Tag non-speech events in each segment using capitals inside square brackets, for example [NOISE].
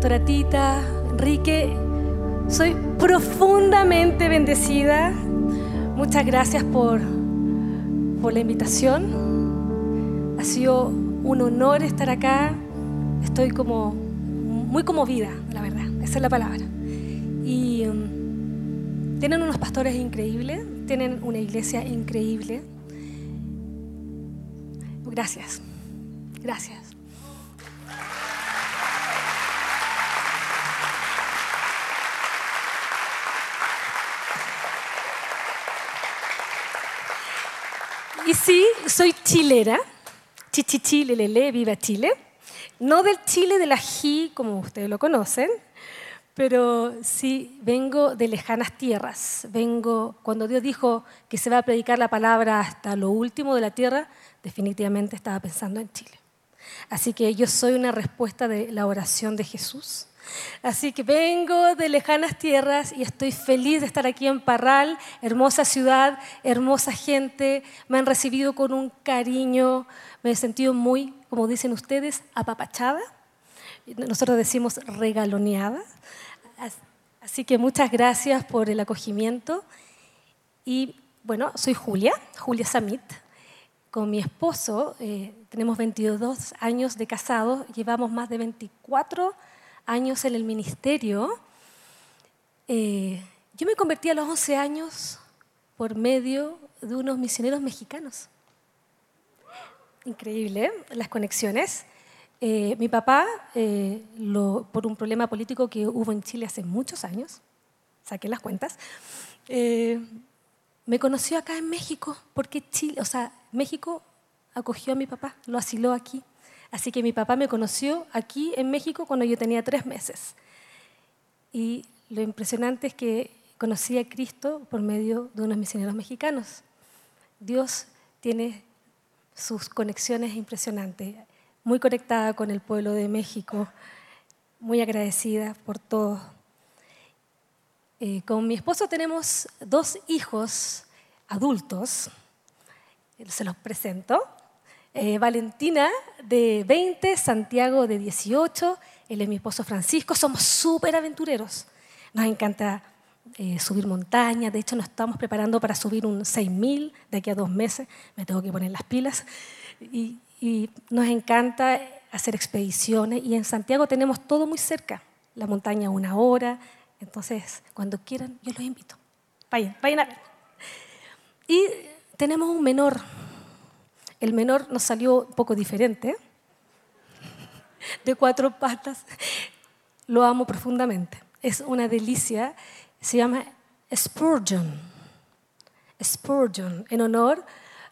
pastora Tita, Enrique. Soy profundamente bendecida. Muchas gracias por, por la invitación. Ha sido un honor estar acá. Estoy como muy conmovida, la verdad. Esa es la palabra. Y um, tienen unos pastores increíbles, tienen una iglesia increíble. Gracias. Gracias. Y sí, soy chilera, chichichi, lelele, viva Chile. No del Chile de la ají, como ustedes lo conocen, pero sí vengo de lejanas tierras. Vengo, cuando Dios dijo que se va a predicar la palabra hasta lo último de la tierra, definitivamente estaba pensando en Chile. Así que yo soy una respuesta de la oración de Jesús. Así que vengo de lejanas tierras y estoy feliz de estar aquí en Parral, hermosa ciudad, hermosa gente. Me han recibido con un cariño, me he sentido muy, como dicen ustedes, apapachada. Nosotros decimos regaloneada. Así que muchas gracias por el acogimiento. Y bueno, soy Julia, Julia Samit. Con mi esposo eh, tenemos 22 años de casados, llevamos más de 24 años en el ministerio. Eh, yo me convertí a los 11 años por medio de unos misioneros mexicanos. Increíble, ¿eh? las conexiones. mi papá, por un problema político que hubo en Chile hace muchos años, saqué las cuentas, me conoció acá en México, porque Chile, o sea, México acogió a mi papá, lo asiló aquí. Así que mi papá me conoció aquí en México cuando yo tenía tres meses. Y lo impresionante es que conocí a Cristo por medio de unos misioneros mexicanos. Dios tiene sus conexiones impresionantes, muy conectada con el pueblo de México, muy agradecida por todo. Eh, con mi esposo tenemos dos hijos adultos, se los presento. Eh, Valentina, de 20, Santiago, de 18, él es mi esposo Francisco, somos súper aventureros. Nos encanta eh, subir montañas, de hecho nos estamos preparando para subir un 6000 de aquí a dos meses, me tengo que poner las pilas. Y, y nos encanta hacer expediciones y en Santiago tenemos todo muy cerca, la montaña una hora, entonces cuando quieran yo los invito. Vayan, vayan a ver. Y tenemos un menor. El menor nos salió un poco diferente, de cuatro patas. Lo amo profundamente. Es una delicia. Se llama Spurgeon. Spurgeon, en honor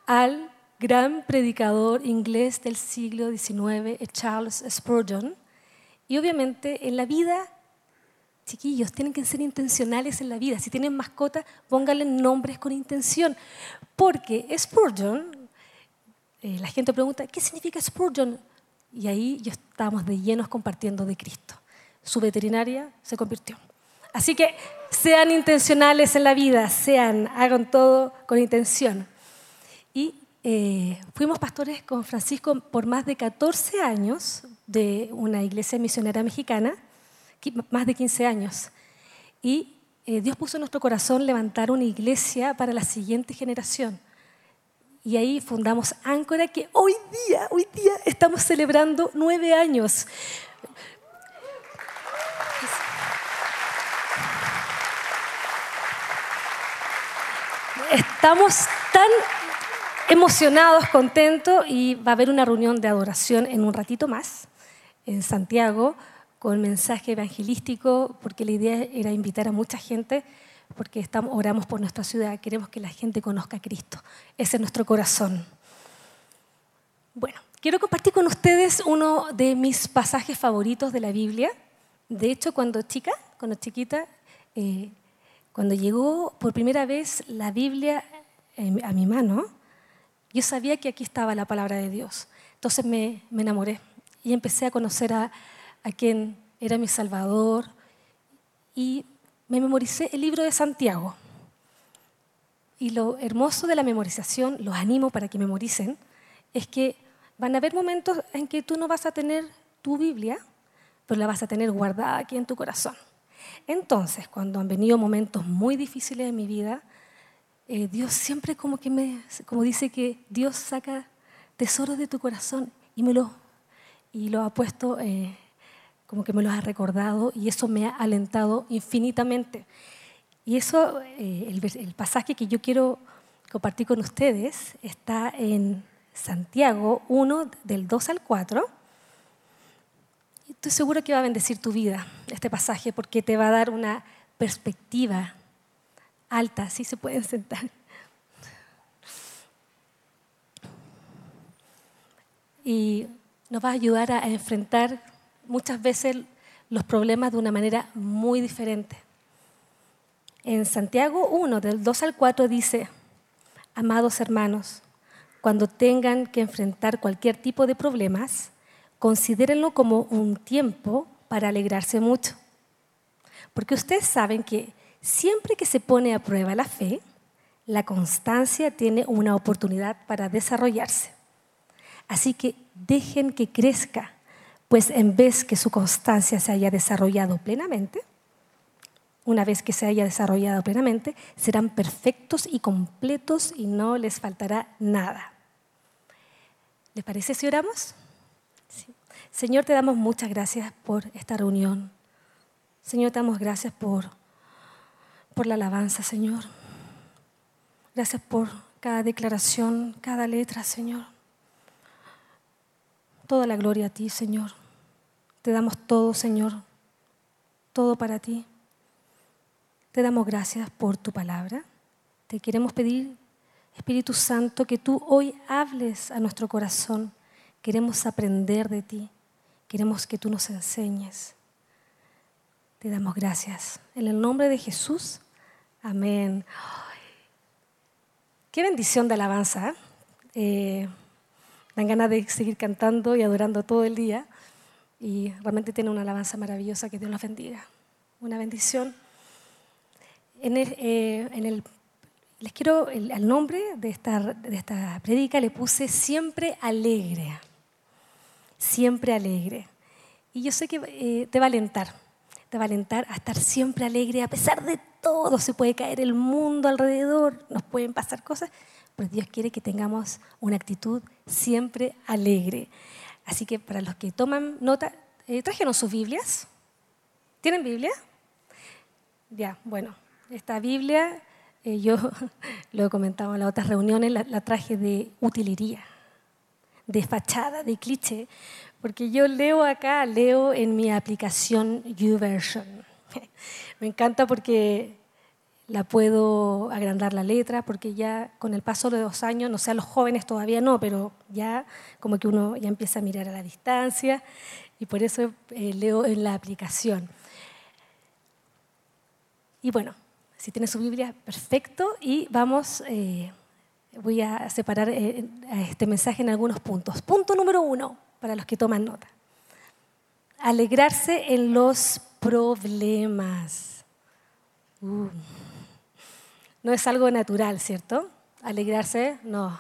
al gran predicador inglés del siglo XIX, Charles Spurgeon. Y obviamente en la vida Chiquillos, tienen que ser intencionales en la vida. Si tienen mascota, pónganle nombres con intención. Porque Spurgeon, eh, la gente pregunta, ¿qué significa Spurgeon? Y ahí ya estábamos de llenos compartiendo de Cristo. Su veterinaria se convirtió. Así que sean intencionales en la vida, sean, hagan todo con intención. Y eh, fuimos pastores con Francisco por más de 14 años de una iglesia misionera mexicana más de 15 años. Y eh, Dios puso en nuestro corazón levantar una iglesia para la siguiente generación. Y ahí fundamos Áncora, que hoy día, hoy día estamos celebrando nueve años. Estamos tan emocionados, contentos, y va a haber una reunión de adoración en un ratito más en Santiago con mensaje evangelístico, porque la idea era invitar a mucha gente, porque estamos, oramos por nuestra ciudad, queremos que la gente conozca a Cristo. Ese es nuestro corazón. Bueno, quiero compartir con ustedes uno de mis pasajes favoritos de la Biblia. De hecho, cuando chica, cuando chiquita, eh, cuando llegó por primera vez la Biblia a mi mano, yo sabía que aquí estaba la palabra de Dios. Entonces me enamoré y empecé a conocer a, a quien era mi Salvador, y me memoricé el libro de Santiago. Y lo hermoso de la memorización, los animo para que memoricen, es que van a haber momentos en que tú no vas a tener tu Biblia, pero la vas a tener guardada aquí en tu corazón. Entonces, cuando han venido momentos muy difíciles en mi vida, eh, Dios siempre como que me, como dice que Dios saca tesoros de tu corazón y me lo, y lo ha puesto, eh, como que me lo ha recordado y eso me ha alentado infinitamente. Y eso, eh, el, pasaje que yo quiero compartir con ustedes está en Santiago 1, del 2 al 4 Estoy seguro que va a bendecir tu vida este pasaje porque te va a dar una perspectiva alta, así se pueden sentar. Y nos va a ayudar a enfrentar muchas veces los problemas de una manera muy diferente. En Santiago 1, del 2 al 4 dice, amados hermanos, cuando tengan que enfrentar cualquier tipo de problemas, considérenlo como un tiempo para alegrarse mucho. Porque ustedes saben que siempre que se pone a prueba la fe, la constancia tiene una oportunidad para desarrollarse. Así que dejen que crezca, pues en vez que su constancia se haya desarrollado plenamente, una vez que se haya desarrollado plenamente, serán perfectos y completos y no les faltará nada. ¿Les parece si oramos? Señor, te damos muchas gracias por esta reunión. Señor, te damos gracias por, por la alabanza, Señor. Gracias por cada declaración, cada letra, Señor. Toda la gloria a ti, Señor. Te damos todo, Señor. Todo para ti. Te damos gracias por tu palabra. Te queremos pedir, Espíritu Santo, que tú hoy hables a nuestro corazón Queremos aprender de ti. Queremos que tú nos enseñes. Te damos gracias. En el nombre de Jesús. Amén. qué bendición de alabanza. Eh, dan ganas de seguir cantando y adorando todo el día. Y realmente tiene una alabanza maravillosa. Que Dios la bendiga. Una bendición. En el, eh, en el les quiero, el, al nombre de esta, de esta predica le puse siempre alegre siempre alegre. Y yo sé que eh, te va a alentar, te va a alentar a estar siempre alegre, a pesar de todo, se puede caer el mundo alrededor, nos pueden pasar cosas, pero Dios quiere que tengamos una actitud siempre alegre. Así que para los que toman nota, eh, trajeron sus Biblias. ¿Tienen Biblia? Ya, bueno, esta Biblia, eh, yo [LAUGHS] lo he en las otras reuniones, la traje de utilería de fachada, de cliché, porque yo leo acá, leo en mi aplicación YouVersion. [LAUGHS] Me encanta porque la puedo agrandar la letra, porque ya con el paso de dos años, no sé, a los jóvenes todavía no, pero ya como que uno ya empieza a mirar a la distancia y por eso eh, leo en la aplicación. Y bueno, si tiene su Biblia, perfecto, y vamos... Eh, voy a separar eh, este mensaje en algunos puntos. Punto número uno, para los que toman nota. Alegrarse en los problemas. Uh. No es algo natural, ¿cierto? Alegrarse, no,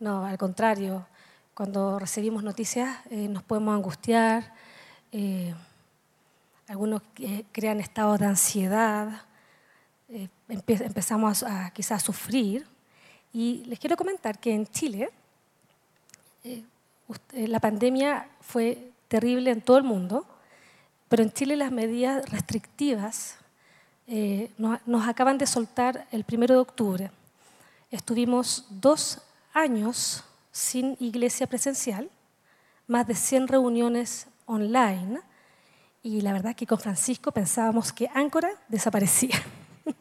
no, al contrario. Cuando recibimos noticias eh, nos podemos angustiar, eh, algunos crean estados de ansiedad, empezamos a, quizás a sufrir y les quiero comentar que en Chile eh, eh, la pandemia fue terrible en todo el mundo, pero en Chile las medidas restrictivas eh, nos, acaban de soltar el primero de octubre. Estuvimos dos años sin iglesia presencial, más de 100 reuniones online, y la verdad que con Francisco pensábamos que Áncora desaparecía. [LAUGHS]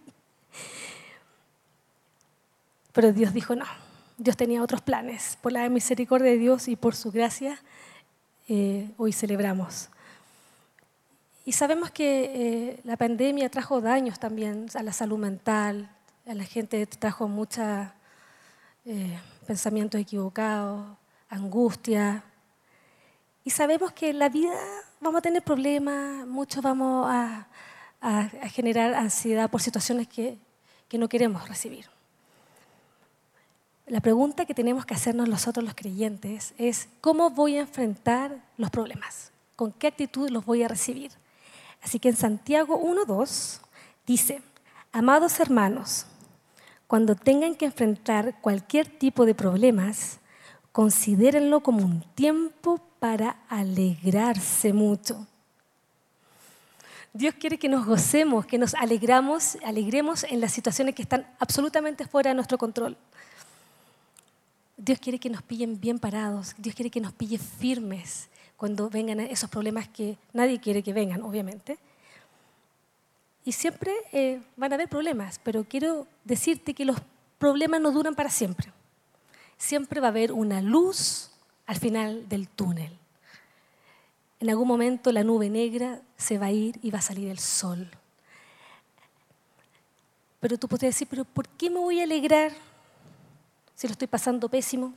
Pero Dios dijo no. Dios tenía otros planes. Por la misericordia de Dios y por su gracia, eh, hoy celebramos. Y sabemos que eh, la pandemia trajo daños también a la salud mental, a la gente trajo muchos eh, pensamientos equivocados, angustia. Y sabemos que en la vida vamos a tener problemas, muchos vamos a, generar ansiedad por situaciones que no queremos recibir. La pregunta que tenemos que hacernos nosotros los creyentes es, ¿cómo voy a enfrentar los problemas? con qué actitud los voy a recibir. Así que en Santiago 1.2 dice, amados hermanos, cuando tengan que enfrentar cualquier tipo de problemas, considérenlo como un tiempo para alegrarse mucho. Dios quiere que nos gocemos, que nos alegramos, alegremos en las situaciones que están absolutamente fuera de nuestro control. Dios quiere que nos pillen bien parados, Dios quiere que nos pille firmes cuando vengan esos problemas que nadie quiere que vengan, obviamente. Y siempre eh, van a haber problemas, pero quiero decirte que los problemas no duran para siempre. Siempre va a haber una luz al final del túnel. En algún momento la nube negra se va a ir y va a salir el sol. Pero tú puedes decir, pero ¿por qué me voy a alegrar si lo estoy pasando pésimo?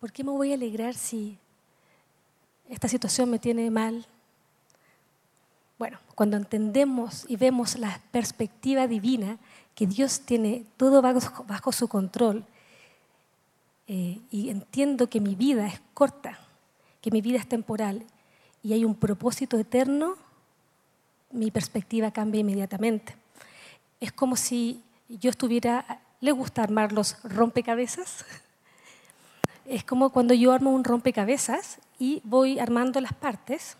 ¿Por qué me voy a alegrar si esta situación me tiene mal? Bueno, cuando entendemos y vemos la perspectiva divina, que Dios tiene todo bajo, su control, eh, y entiendo que mi vida es corta, que mi vida es temporal y hay un propósito eterno, mi perspectiva cambia inmediatamente. Es como si yo estuviera, ¿le gusta armar los rompecabezas? [LAUGHS] Es como cuando yo armo un rompecabezas y voy armando las partes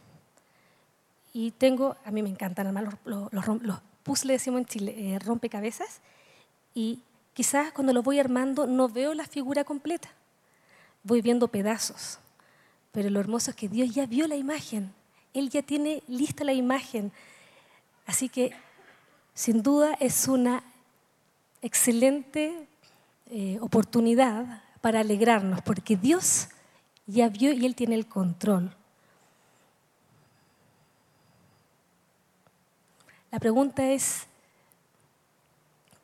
y tengo, a mí me encantan armar los, los, puzzles, decimos en Chile, eh, rompecabezas, y quizás cuando lo voy armando no veo la figura completa, voy viendo pedazos. Pero lo hermoso es que Dios ya vio la imagen, Él ya tiene lista la imagen. Así que sin duda es una excelente eh, oportunidad para alegrarnos, porque Dios ya vio y Él tiene el control. La pregunta es,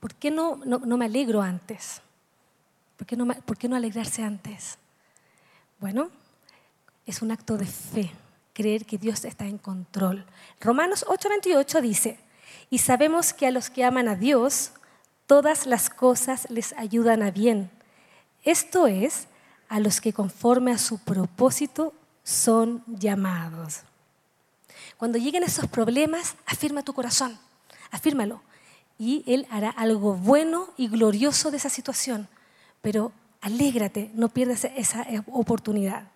¿por qué no, no, me alegro antes? ¿Por qué, no, ¿Por qué no alegrarse antes? Bueno, es un acto de fe, creer que Dios está en control. Romanos 8:28 dice, y sabemos que a los que aman a Dios, todas las cosas les ayudan a bien. Esto es, a los que conforme a su propósito son llamados. Cuando lleguen esos problemas, afirma tu corazón, afírmalo. Y Él hará algo bueno y glorioso de esa situación. Pero alégrate, no pierdas esa oportunidad.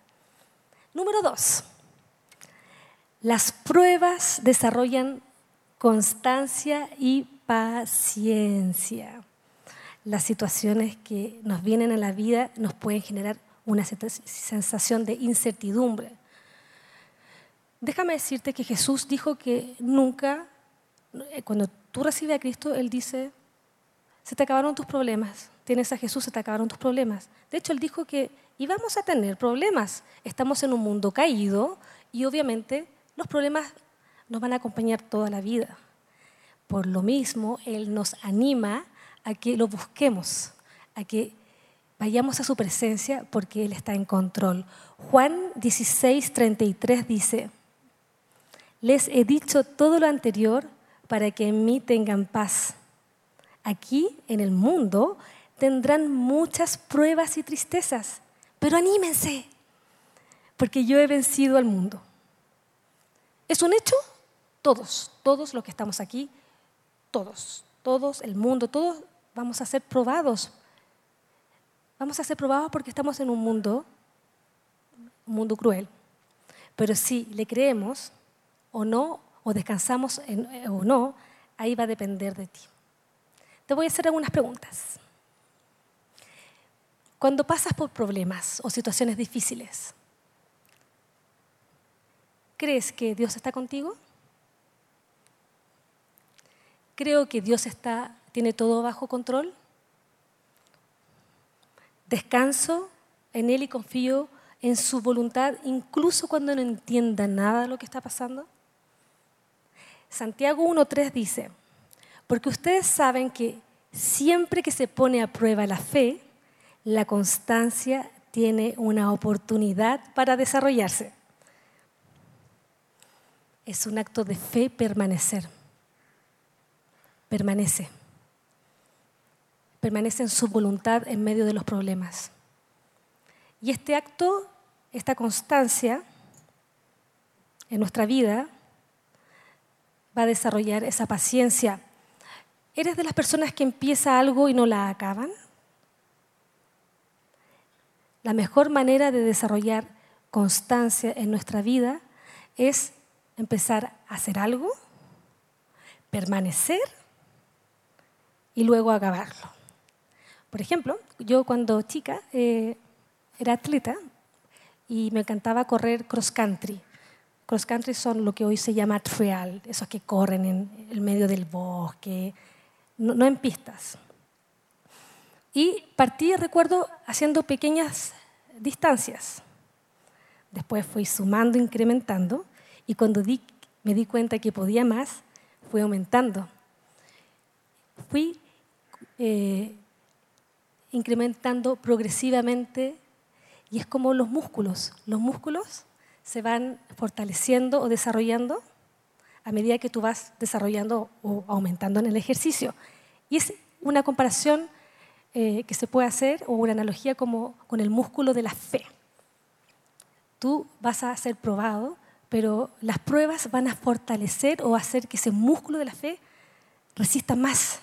Número dos, las pruebas desarrollan constancia y paciencia. Las situaciones que nos vienen a la vida nos pueden generar una sensación de incertidumbre. Déjame decirte que Jesús dijo que nunca, eh, cuando tú recibes a Cristo, Él dice, se te acabaron tus problemas, tienes a Jesús, se te acabaron tus problemas. De hecho, Él dijo que íbamos a tener problemas. Estamos en un mundo caído y obviamente los problemas nos van a acompañar toda la vida. Por lo mismo, Él nos anima a que lo busquemos, a que vayamos a su presencia porque Él está en control. Juan 16, 33 dice, les he dicho todo lo anterior para que en mí tengan paz. Aquí, en el mundo, tendrán muchas pruebas y tristezas, pero anímense, porque yo he vencido al mundo. ¿Es un hecho? Todos, todos los que estamos aquí, todos, todos, el mundo, todos vamos a ser probados. Vamos a ser probados porque estamos en un mundo, un mundo cruel. Pero si le creemos o no, o descansamos o no, ahí va a depender de ti. Te voy a hacer algunas preguntas. Cuando pasas por problemas o situaciones difíciles, ¿crees que Dios está contigo? Creo que Dios está, tiene todo bajo control. Descanso en Él y confío en su voluntad, incluso cuando no entienda nada de lo que está pasando. Santiago 1.3 dice, porque ustedes saben que siempre que se pone a prueba la fe, la constancia tiene una oportunidad para desarrollarse. Es un acto de fe permanecer. Permanece. Permanece en su voluntad en medio de los problemas. Y este acto, esta constancia, en nuestra vida va a desarrollar esa paciencia. ¿Eres de las personas que empieza algo y no la acaban? La mejor manera de desarrollar constancia en nuestra vida es empezar a hacer algo, permanecer y luego acabarlo. Por ejemplo, yo cuando chica eh, era atleta y me encantaba correr cross country. Cross country son lo que hoy se llama trail, esos que corren en el medio del bosque, no, en pistas. Y partí, recuerdo, haciendo pequeñas distancias. Después fui sumando, incrementando, y cuando me di cuenta que podía más, fui aumentando. Fui eh, incrementando progresivamente, y es como los músculos. Los músculos se van fortaleciendo o desarrollando a medida que tú vas desarrollando o aumentando en el ejercicio. Y es una comparación eh, que se puede hacer o una analogía como con el músculo de la fe. Tú vas a ser probado, pero las pruebas van a fortalecer o hacer que ese músculo de la fe resista más,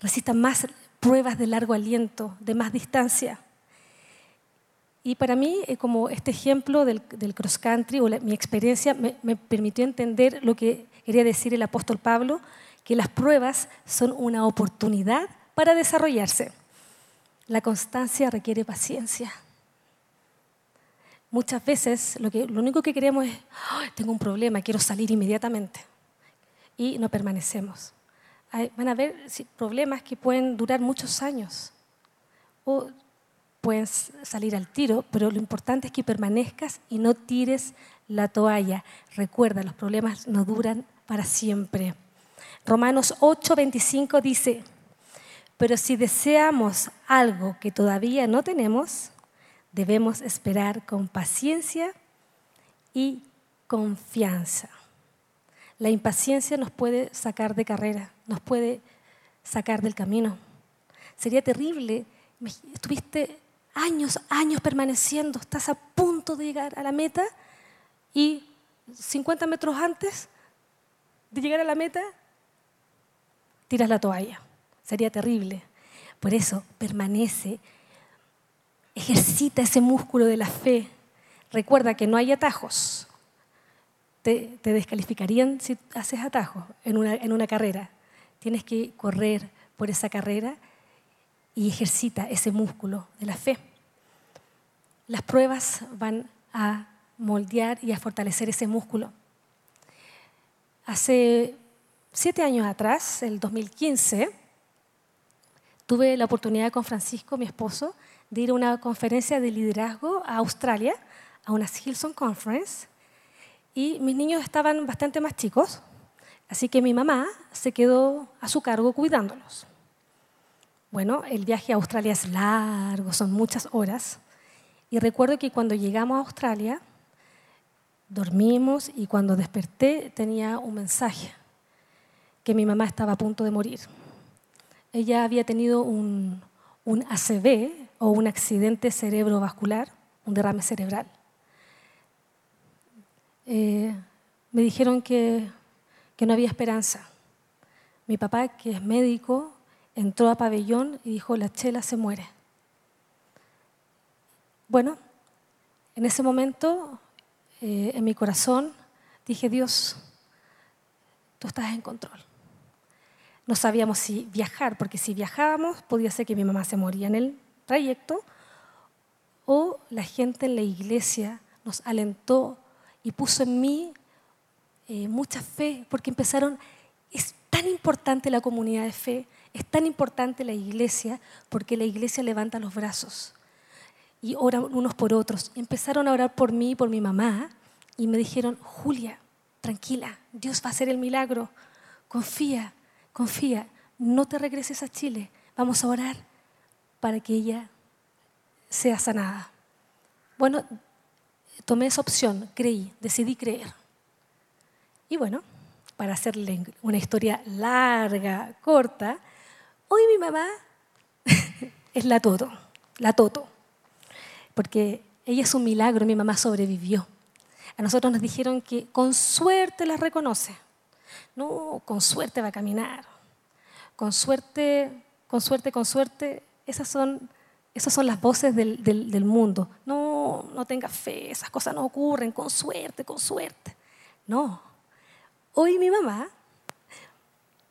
resista más pruebas de largo aliento, de más distancia. Y para mí, eh, como este ejemplo del, cross country o mi experiencia me, me, permitió entender lo que quería decir el apóstol Pablo, que las pruebas son una oportunidad para desarrollarse. La constancia requiere paciencia. Muchas veces lo, que, lo único que queremos es, tengo un problema, quiero salir inmediatamente. Y no permanecemos. Van a haber problemas que pueden durar muchos años. O puedes salir al tiro, pero lo importante es que permanezcas y no tires la toalla. Recuerda, los problemas no duran para siempre. Romanos 8:25 dice, pero si deseamos algo que todavía no tenemos, debemos esperar con paciencia y confianza. La impaciencia nos puede sacar de carrera, nos puede sacar del camino. Sería terrible, estuviste años, años permaneciendo, estás a punto de llegar a la meta y 50 metros antes de llegar a la meta, tiras la toalla. Sería terrible. Por eso, permanece, ejercita ese músculo de la fe. Recuerda que no hay atajos. Te, descalificarían si haces atajos en una, en una carrera. Tienes que correr por esa carrera y ejercita ese músculo de la fe. Las pruebas van a moldear y a fortalecer ese músculo. Hace siete años atrás, el 2015, tuve la oportunidad con Francisco, mi esposo, de ir a una conferencia de liderazgo a Australia, a una Hilson Conference, y mis niños estaban bastante más chicos, así que mi mamá se quedó a su cargo cuidándolos. Bueno, el viaje a Australia es largo, son muchas horas. Y recuerdo que cuando llegamos a Australia, dormimos y cuando desperté tenía un mensaje, que mi mamá estaba a punto de morir. Ella había tenido un, un ACV o un accidente cerebrovascular, un derrame cerebral. Eh, me dijeron que, que no había esperanza. Mi papá, que es médico, entró a pabellón y dijo, la chela se muere. Bueno, en ese momento, eh, en mi corazón, dije, Dios, tú estás en control. No sabíamos si viajar, porque si viajábamos podía ser que mi mamá se moría en el trayecto, o la gente en la iglesia nos alentó y puso en mí eh, mucha fe, porque empezaron, es tan importante la comunidad de fe, es tan importante la iglesia porque la iglesia levanta los brazos y oran unos por otros. Empezaron a orar por mí y por mi mamá y me dijeron, Julia, tranquila, Dios va a hacer el milagro. Confía, confía, no te regreses a Chile. Vamos a orar para que ella sea sanada. Bueno, tomé esa opción, creí, decidí creer. Y bueno, para hacerle una historia larga, corta, Hoy mi mamá [LAUGHS] es la Toto, la Toto, porque ella es un milagro, mi mamá sobrevivió. a nosotros nos dijeron que con suerte las reconoce. No, con suerte va a caminar. Con suerte, con suerte, con suerte. Esas son, esas son las voces del, del mundo. No, no tenga fe, esas cosas no ocurren. Con suerte, con suerte. No. Hoy mi mamá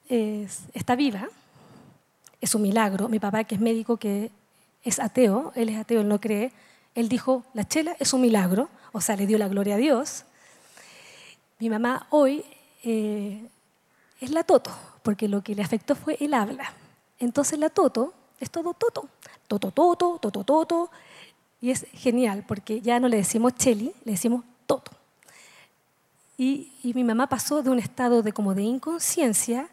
está viva. Es un milagro. Mi papá, que es médico, que es ateo, él es ateo, él no cree. Él dijo, la chela es un milagro, o sea, le dio la gloria a Dios. Mi mamá hoy eh, es la Toto, porque lo que le afectó fue el habla. Entonces la Toto es todo Toto, Toto, Toto, Toto, Toto, y es genial, porque ya no le decimos Cheli, le decimos Toto. Y, y, mi mamá pasó de un estado de como de inconsciencia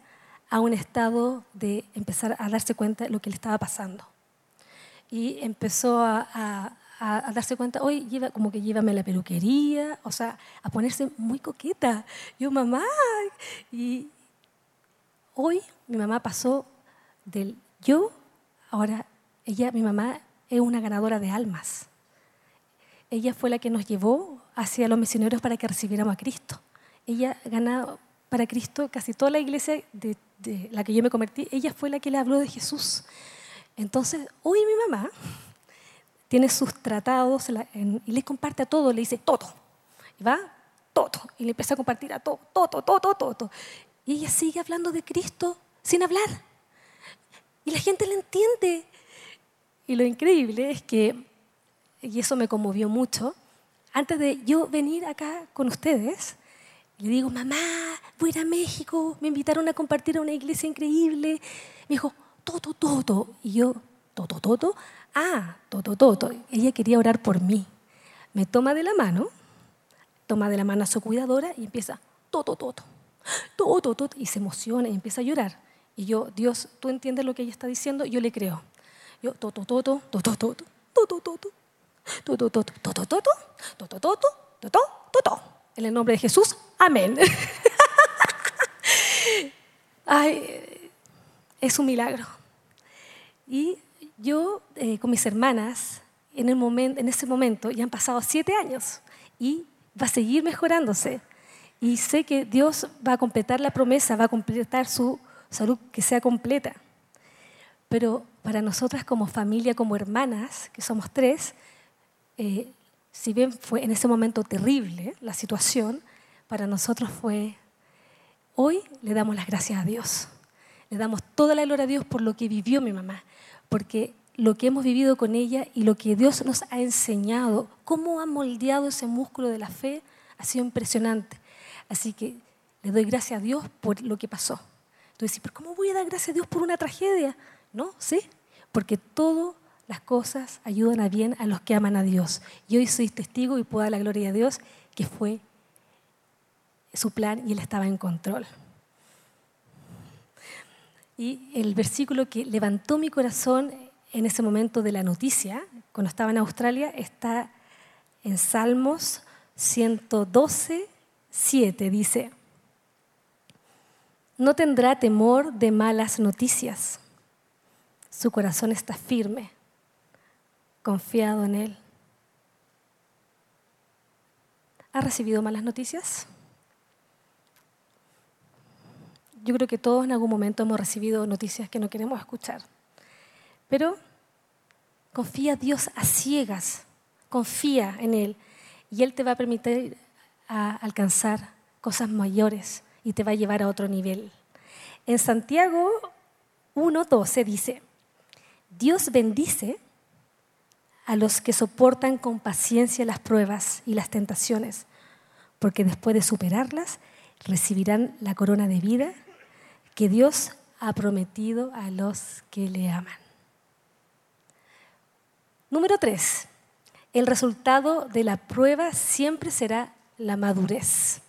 a un estado de empezar a darse cuenta de lo que le estaba pasando. Y empezó a, a, darse cuenta, hoy lleva, como que llévame a la peluquería, o sea, a ponerse muy coqueta. Yo, mamá, y hoy mi mamá pasó del yo, ahora ella, mi mamá, es una ganadora de almas. Ella fue la que nos llevó hacia los misioneros para que recibiéramos a Cristo. Ella ganó para Cristo casi toda la iglesia de, de la que yo me convertí, ella fue la que le habló de Jesús. Entonces, hoy mi mamá tiene sus tratados y le comparte a todo, le dice todo. Y va, todo. Y le empieza a compartir a todo, todo, todo, todo, todo. Y ella sigue hablando de Cristo sin hablar. Y la gente le entiende. Y lo increíble es que, y eso me conmovió mucho, antes de yo venir acá con ustedes, le digo, mamá, voy a ir a México, me invitaron a compartir a una iglesia increíble. Me dijo, todo, todo. Y yo, todo, todo. Ah, todo, todo. Ella quería orar por mí. Me toma de la mano, toma de la mano a su cuidadora y empieza, todo, todo, y se emociona y empieza a llorar. Y yo, Dios, ¿tú entiendes lo que ella está diciendo? Yo le creo. Yo, todo, todo, todo, todo, todo, todo, En el nombre de Jesús, amén. Ay, es un milagro. Y yo eh, con mis hermanas, en, el momento, en ese momento, ya han pasado siete años y va a seguir mejorándose. Y sé que Dios va a completar la promesa, va a completar su salud que sea completa. Pero para nosotras como familia, como hermanas, que somos tres, eh, si bien fue en ese momento terrible la situación, para nosotros fue, hoy le damos las gracias a Dios. Le damos toda la gloria a Dios por lo que vivió mi mamá, porque lo que hemos vivido con ella y lo que Dios nos ha enseñado, cómo ha moldeado ese músculo de la fe, ha sido impresionante. Así que le doy gracias a Dios por lo que pasó. Entonces, ¿pero cómo voy a dar gracias a Dios por una tragedia? ¿No? ¿Sí? Porque todas las cosas ayudan a bien a los que aman a Dios. Y hoy soy testigo y puedo dar la gloria a Dios que fue su plan y Él estaba en control. Y el versículo que levantó mi corazón en ese momento de la noticia, cuando estaba en Australia, está en Salmos 112, 7. Dice, no tendrá temor de malas noticias. Su corazón está firme, confiado en Él. ¿Ha recibido malas noticias? Yo creo que todos en algún momento hemos recibido noticias que no queremos escuchar. Pero confía en Dios a ciegas, confía en Él y Él te va a permitir alcanzar cosas mayores y te va a llevar a otro nivel. En Santiago 1.12 dice, Dios bendice a los que soportan con paciencia las pruebas y las tentaciones, porque después de superarlas recibirán la corona de vida que Dios ha prometido a los que le aman. Número tres, el resultado de la prueba siempre será la madurez.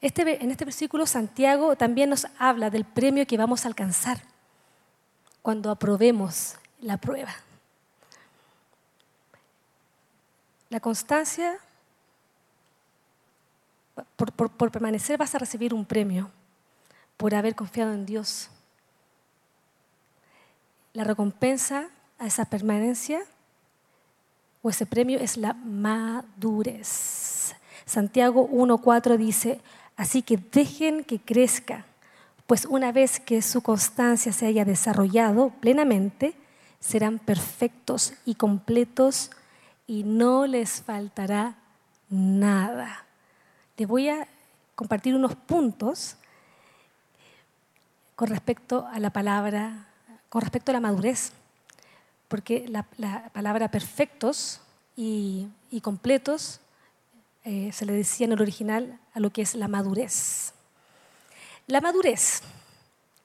Este, en este versículo Santiago también nos habla del premio que vamos a alcanzar cuando aprobemos la prueba. La constancia por, permanecer vas a recibir un premio por haber confiado en Dios. La recompensa a esa permanencia o ese premio es la madurez. Santiago 1.4 dice, así que dejen que crezca, pues una vez que su constancia se haya desarrollado plenamente, serán perfectos y completos y no les faltará nada. Les voy a compartir unos puntos con respecto a la palabra, con respecto a la madurez, porque la, palabra perfectos y, completos eh, se le decía en el original a lo que es la madurez. La madurez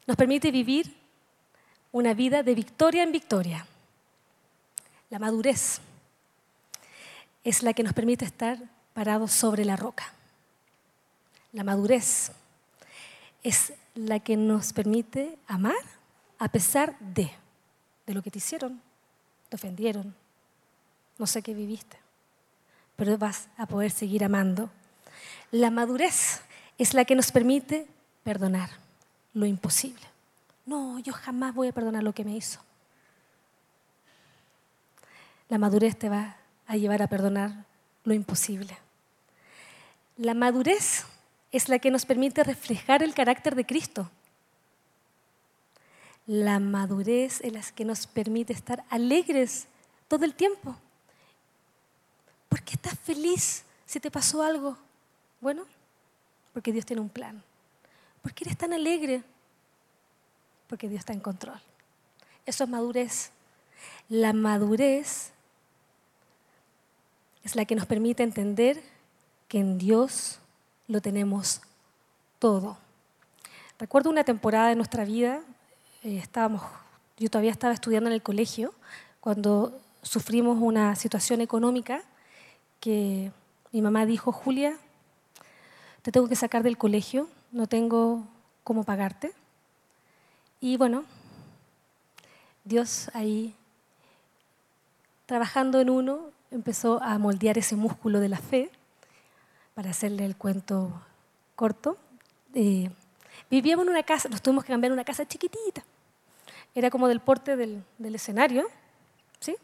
nos permite vivir una vida de victoria en victoria. La madurez es la que nos permite estar parados sobre la roca. La madurez es la que nos permite amar a pesar de, de lo que te hicieron, te ofendieron, no sé qué viviste, pero vas a poder seguir amando. La madurez es la que nos permite perdonar lo imposible. No, yo jamás voy a perdonar lo que me hizo. La madurez te va a llevar a perdonar lo imposible. La madurez es la que nos permite reflejar el carácter de Cristo. La madurez es la que nos permite estar alegres todo el tiempo. ¿Por qué estás feliz si te pasó algo? Bueno, porque Dios tiene un plan. ¿Por qué eres tan alegre? Porque Dios está en control. Eso es madurez. La madurez es la que nos permite entender que en Dios lo tenemos todo. Recuerdo una temporada de nuestra vida, eh, estábamos, yo todavía estaba estudiando en el colegio, cuando sufrimos una situación económica que mi mamá dijo, Julia, te tengo que sacar del colegio, no tengo cómo pagarte. Y bueno, Dios ahí, trabajando en uno, empezó a moldear ese músculo de la fe para hacerle el cuento corto, eh, vivíamos en una casa, nos tuvimos que cambiar una casa chiquitita. Era como del porte del, escenario, ¿sí?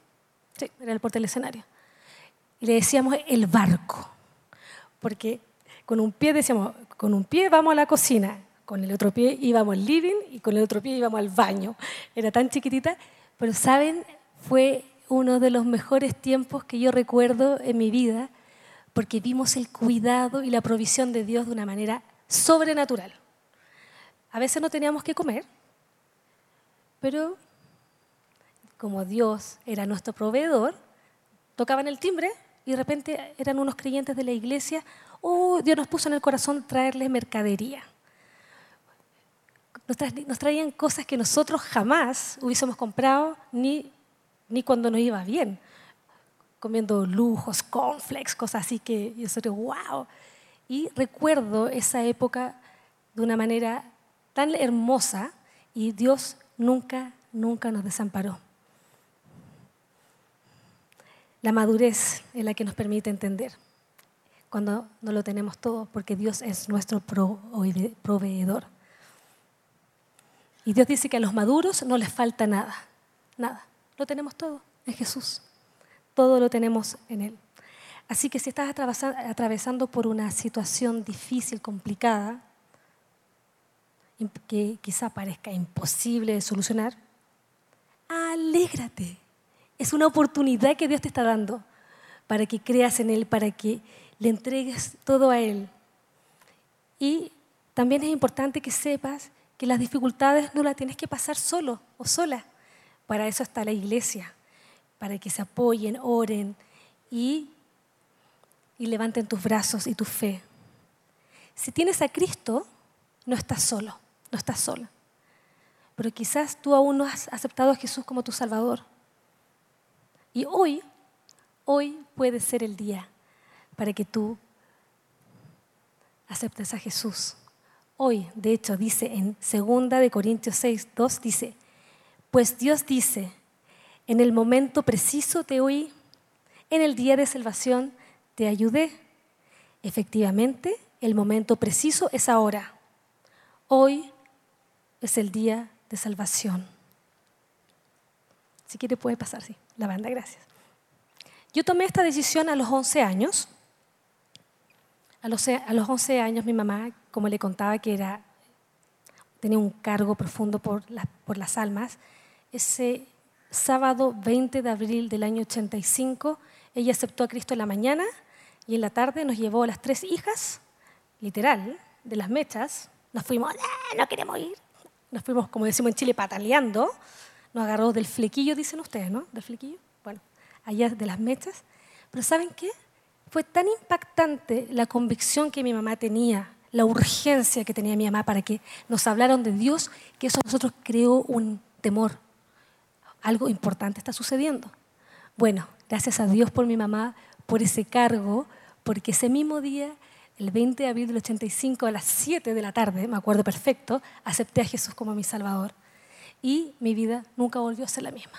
Sí, era el porte del escenario. Y le decíamos el barco, porque con un pie decíamos, con un pie vamos a la cocina, con el otro pie íbamos al living y con el otro pie íbamos al baño. Era tan chiquitita, pero saben, fue uno de los mejores tiempos que yo recuerdo en mi vida porque vimos el cuidado y la provisión de Dios de una manera sobrenatural. A veces no teníamos que comer, pero como Dios era nuestro proveedor, tocaban el timbre y de repente eran unos creyentes de la iglesia, oh, Dios nos puso en el corazón traerles mercadería. Nos traían cosas que nosotros jamás hubiésemos comprado ni, ni cuando nos iba bien comiendo lujos, cornflakes, cosas así que soy wow. Y recuerdo esa época de una manera tan hermosa y Dios nunca, nunca nos desamparó. La madurez es la que nos permite entender cuando no lo tenemos todo, porque Dios es nuestro proveedor. Y Dios dice que a los maduros no les falta nada, nada. Lo tenemos todo en Jesús. Todo lo tenemos en Él. Así que si estás atravesando por una situación difícil, complicada, que quizá parezca imposible de solucionar, alégrate. Es una oportunidad que Dios te está dando para que creas en Él, para que le entregues todo a Él. Y también es importante que sepas que las dificultades no las tienes que pasar solo o sola. Para eso está la iglesia para que se apoyen, oren y, y levanten tus brazos y tu fe. Si tienes a Cristo, no estás solo, no estás sola. Pero quizás tú aún no has aceptado a Jesús como tu Salvador. Y hoy, hoy puede ser el día para que tú aceptes a Jesús. Hoy, de hecho, dice en 2 de Corintios 6, 2, dice, pues Dios dice, en el momento preciso te oí, en el día de salvación te ayudé. Efectivamente, el momento preciso es ahora. Hoy es el día de salvación. Si quiere puede pasar, sí. La banda, gracias. Yo tomé esta decisión a los 11 años. A los, a los 11 años mi mamá, como le contaba que era, tenía un cargo profundo por, por las almas, ese sábado 20 de abril del año 85, ella aceptó a Cristo en la mañana y en la tarde nos llevó a las tres hijas, literal, de las mechas. Nos fuimos, ah, no queremos ir. Nos fuimos, como decimos en Chile, pataleando. Nos agarró del flequillo, dicen ustedes, ¿no? Del flequillo. Bueno, allá de las mechas. Pero ¿saben qué? Fue tan impactante la convicción que mi mamá tenía, la urgencia que tenía mi mamá para que nos hablaran de Dios, que eso a nosotros creó un temor. Algo importante está sucediendo. Bueno, gracias a Dios por mi mamá, por ese cargo, porque ese mismo día, el 20 de abril del 85, a las 7 de la tarde, me acuerdo perfecto, acepté a Jesús como mi Salvador. Y mi vida nunca volvió a ser la misma.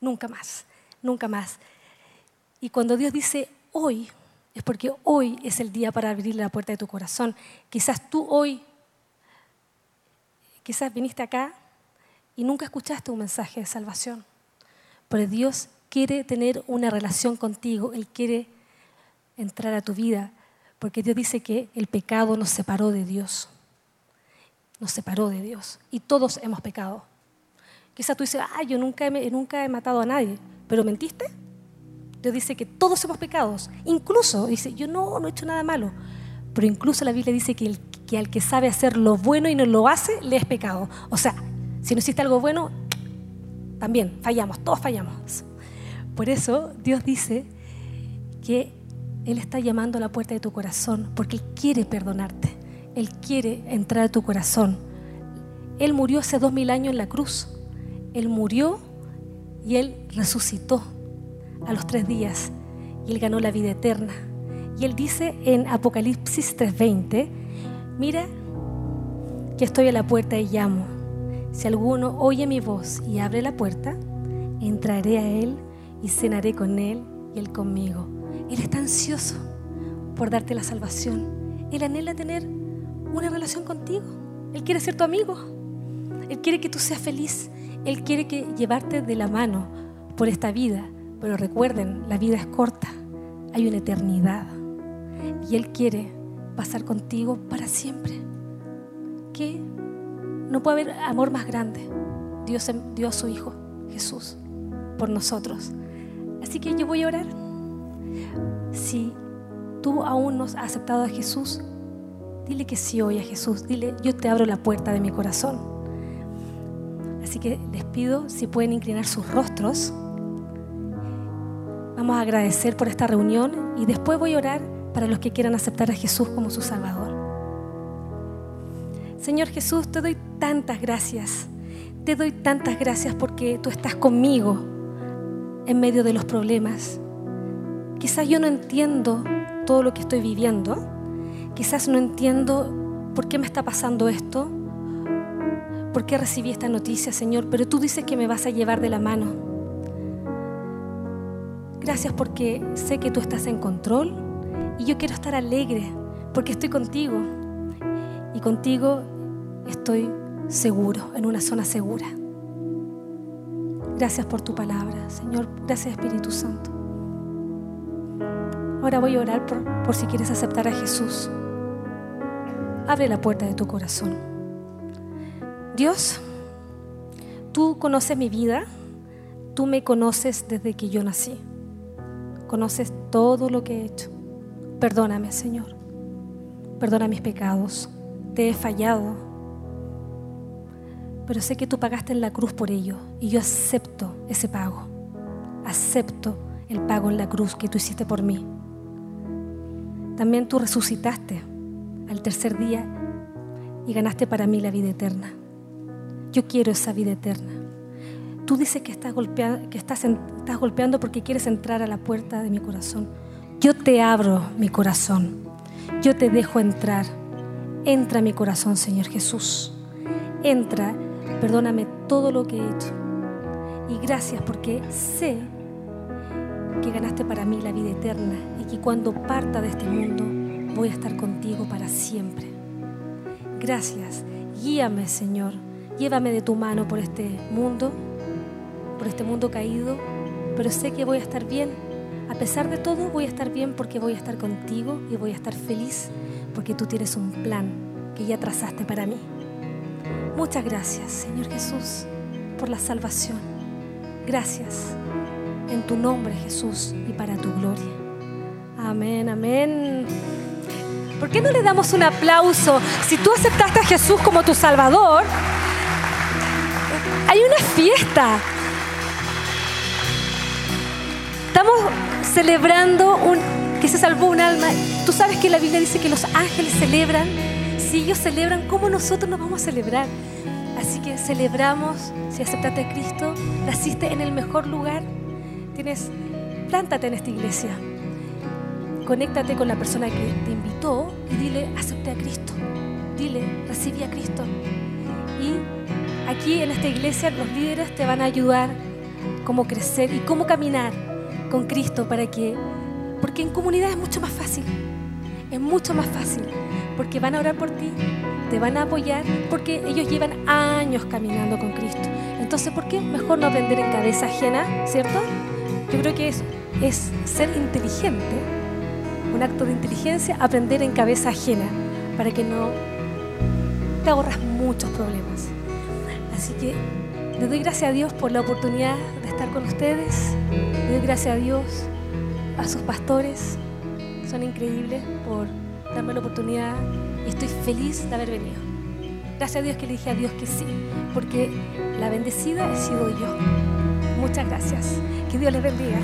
Nunca más, nunca más. Y cuando Dios dice hoy, es porque hoy es el día para abrir la puerta de tu corazón. Quizás tú hoy, quizás viniste acá y nunca escuchaste un mensaje de salvación. Pero Dios quiere tener una relación contigo, Él quiere entrar a tu vida, porque Dios dice que el pecado nos separó de Dios. Nos separó de Dios. Y todos hemos pecado. Quizás tú dices, ah, yo nunca he, nunca he matado a nadie, pero ¿mentiste? Dios dice que todos hemos pecado. Incluso, dice, yo no, he hecho nada malo. Pero incluso la Biblia dice que, que al que sabe hacer lo bueno y no lo hace, le es pecado. O sea, si no hiciste algo bueno, también fallamos, todos fallamos. Por eso Dios dice que Él está llamando a la puerta de tu corazón, porque Él quiere perdonarte, Él quiere entrar a tu corazón. Él murió hace dos mil años en la cruz, Él murió y Él resucitó a los tres días y Él ganó la vida eterna. Y Él dice en Apocalipsis 3:20, mira que estoy a la puerta y llamo. Si alguno oye mi voz y abre la puerta, entraré a Él y cenaré con Él y Él conmigo. Él está ansioso por darte la salvación. Él anhela tener una relación contigo. Él quiere ser tu amigo. Él quiere que tú seas feliz. Él quiere que llevarte de la mano por esta vida. Pero recuerden, la vida es corta. Hay una eternidad. Y Él quiere pasar contigo para siempre. Que no puede haber amor más grande. Dios dio a su Hijo, Jesús, por nosotros. Así que yo voy a orar. Si tú aún no has aceptado a Jesús, dile que sí hoy a Jesús. Dile, yo te abro la puerta de mi corazón. Así que les pido si pueden inclinar sus rostros. Vamos a agradecer por esta reunión y después voy a orar para los que quieran aceptar a Jesús como su Salvador. Señor Jesús, te doy tantas gracias. Te doy tantas gracias porque tú estás conmigo en medio de los problemas. Quizás yo no entiendo todo lo que estoy viviendo. Quizás no entiendo por qué me está pasando esto. ¿Por qué recibí esta noticia, Señor? Pero tú dices que me vas a llevar de la mano. Gracias porque sé que tú estás en control y yo quiero estar alegre porque estoy contigo. Y contigo estoy seguro, en una zona segura. Gracias por tu palabra, Señor. Gracias Espíritu Santo. Ahora voy a orar por, si quieres aceptar a Jesús. Abre la puerta de tu corazón. Dios, tú conoces mi vida, tú me conoces desde que yo nací. Conoces todo lo que he hecho. Perdóname, Señor. Perdona mis pecados. Te he fallado pero sé que tú pagaste en la cruz por ello y yo acepto ese pago. Acepto el pago en la cruz que tú hiciste por mí. También tú resucitaste al tercer día y ganaste para mí la vida eterna. Yo quiero esa vida eterna. Tú dices que estás, golpeando, que estás, golpeando porque quieres entrar a la puerta de mi corazón. Yo te abro mi corazón. Yo te dejo entrar. Entra a mi corazón, Señor Jesús. Entra Perdóname todo lo que he hecho. Y gracias porque sé que ganaste para mí la vida eterna y que cuando parta de este mundo voy a estar contigo para siempre. Gracias. Guíame, Señor. Llévame de tu mano por este mundo, por este mundo caído, pero sé que voy a estar bien A pesar de todo, voy a estar bien porque voy a estar contigo y voy a estar feliz porque tú tienes un plan que ya trazaste para mí. Muchas gracias, Señor Jesús, por la salvación. Gracias en tu nombre, Jesús, y para tu gloria. Amén, amén. ¿Por qué no le damos un aplauso? Si tú aceptaste a Jesús como tu Salvador, hay una fiesta. Estamos celebrando un, que se salvó un alma. Tú sabes que la Biblia dice que los ángeles celebran. Si ellos celebran, ¿cómo nosotros nos vamos a celebrar? Así que celebramos, si aceptaste a Cristo, naciste en el mejor lugar, tienes, plántate en esta iglesia. Conéctate con la persona que te invitó y dile, acepté a Cristo. Dile, recibí a Cristo. Y aquí en esta iglesia los líderes te van a ayudar cómo crecer y cómo caminar con Cristo para que, porque en comunidad es mucho más fácil, es mucho más fácil, porque van a orar por ti, te van a apoyar, porque ellos llevan años caminando con Cristo. Entonces, ¿por qué mejor no aprender en cabeza ajena, cierto? Yo creo que es, es ser inteligente, un acto de inteligencia, aprender en cabeza ajena, para que no te ahorras muchos problemas. Así que le doy gracias a Dios por la oportunidad de estar con ustedes. Le doy gracias a Dios, a sus pastores. Son increíbles por darme la oportunidad y estoy feliz de haber venido. Gracias a Dios que le dije a Dios que sí, porque la bendecida he sido yo. Muchas gracias. Que Dios les bendiga.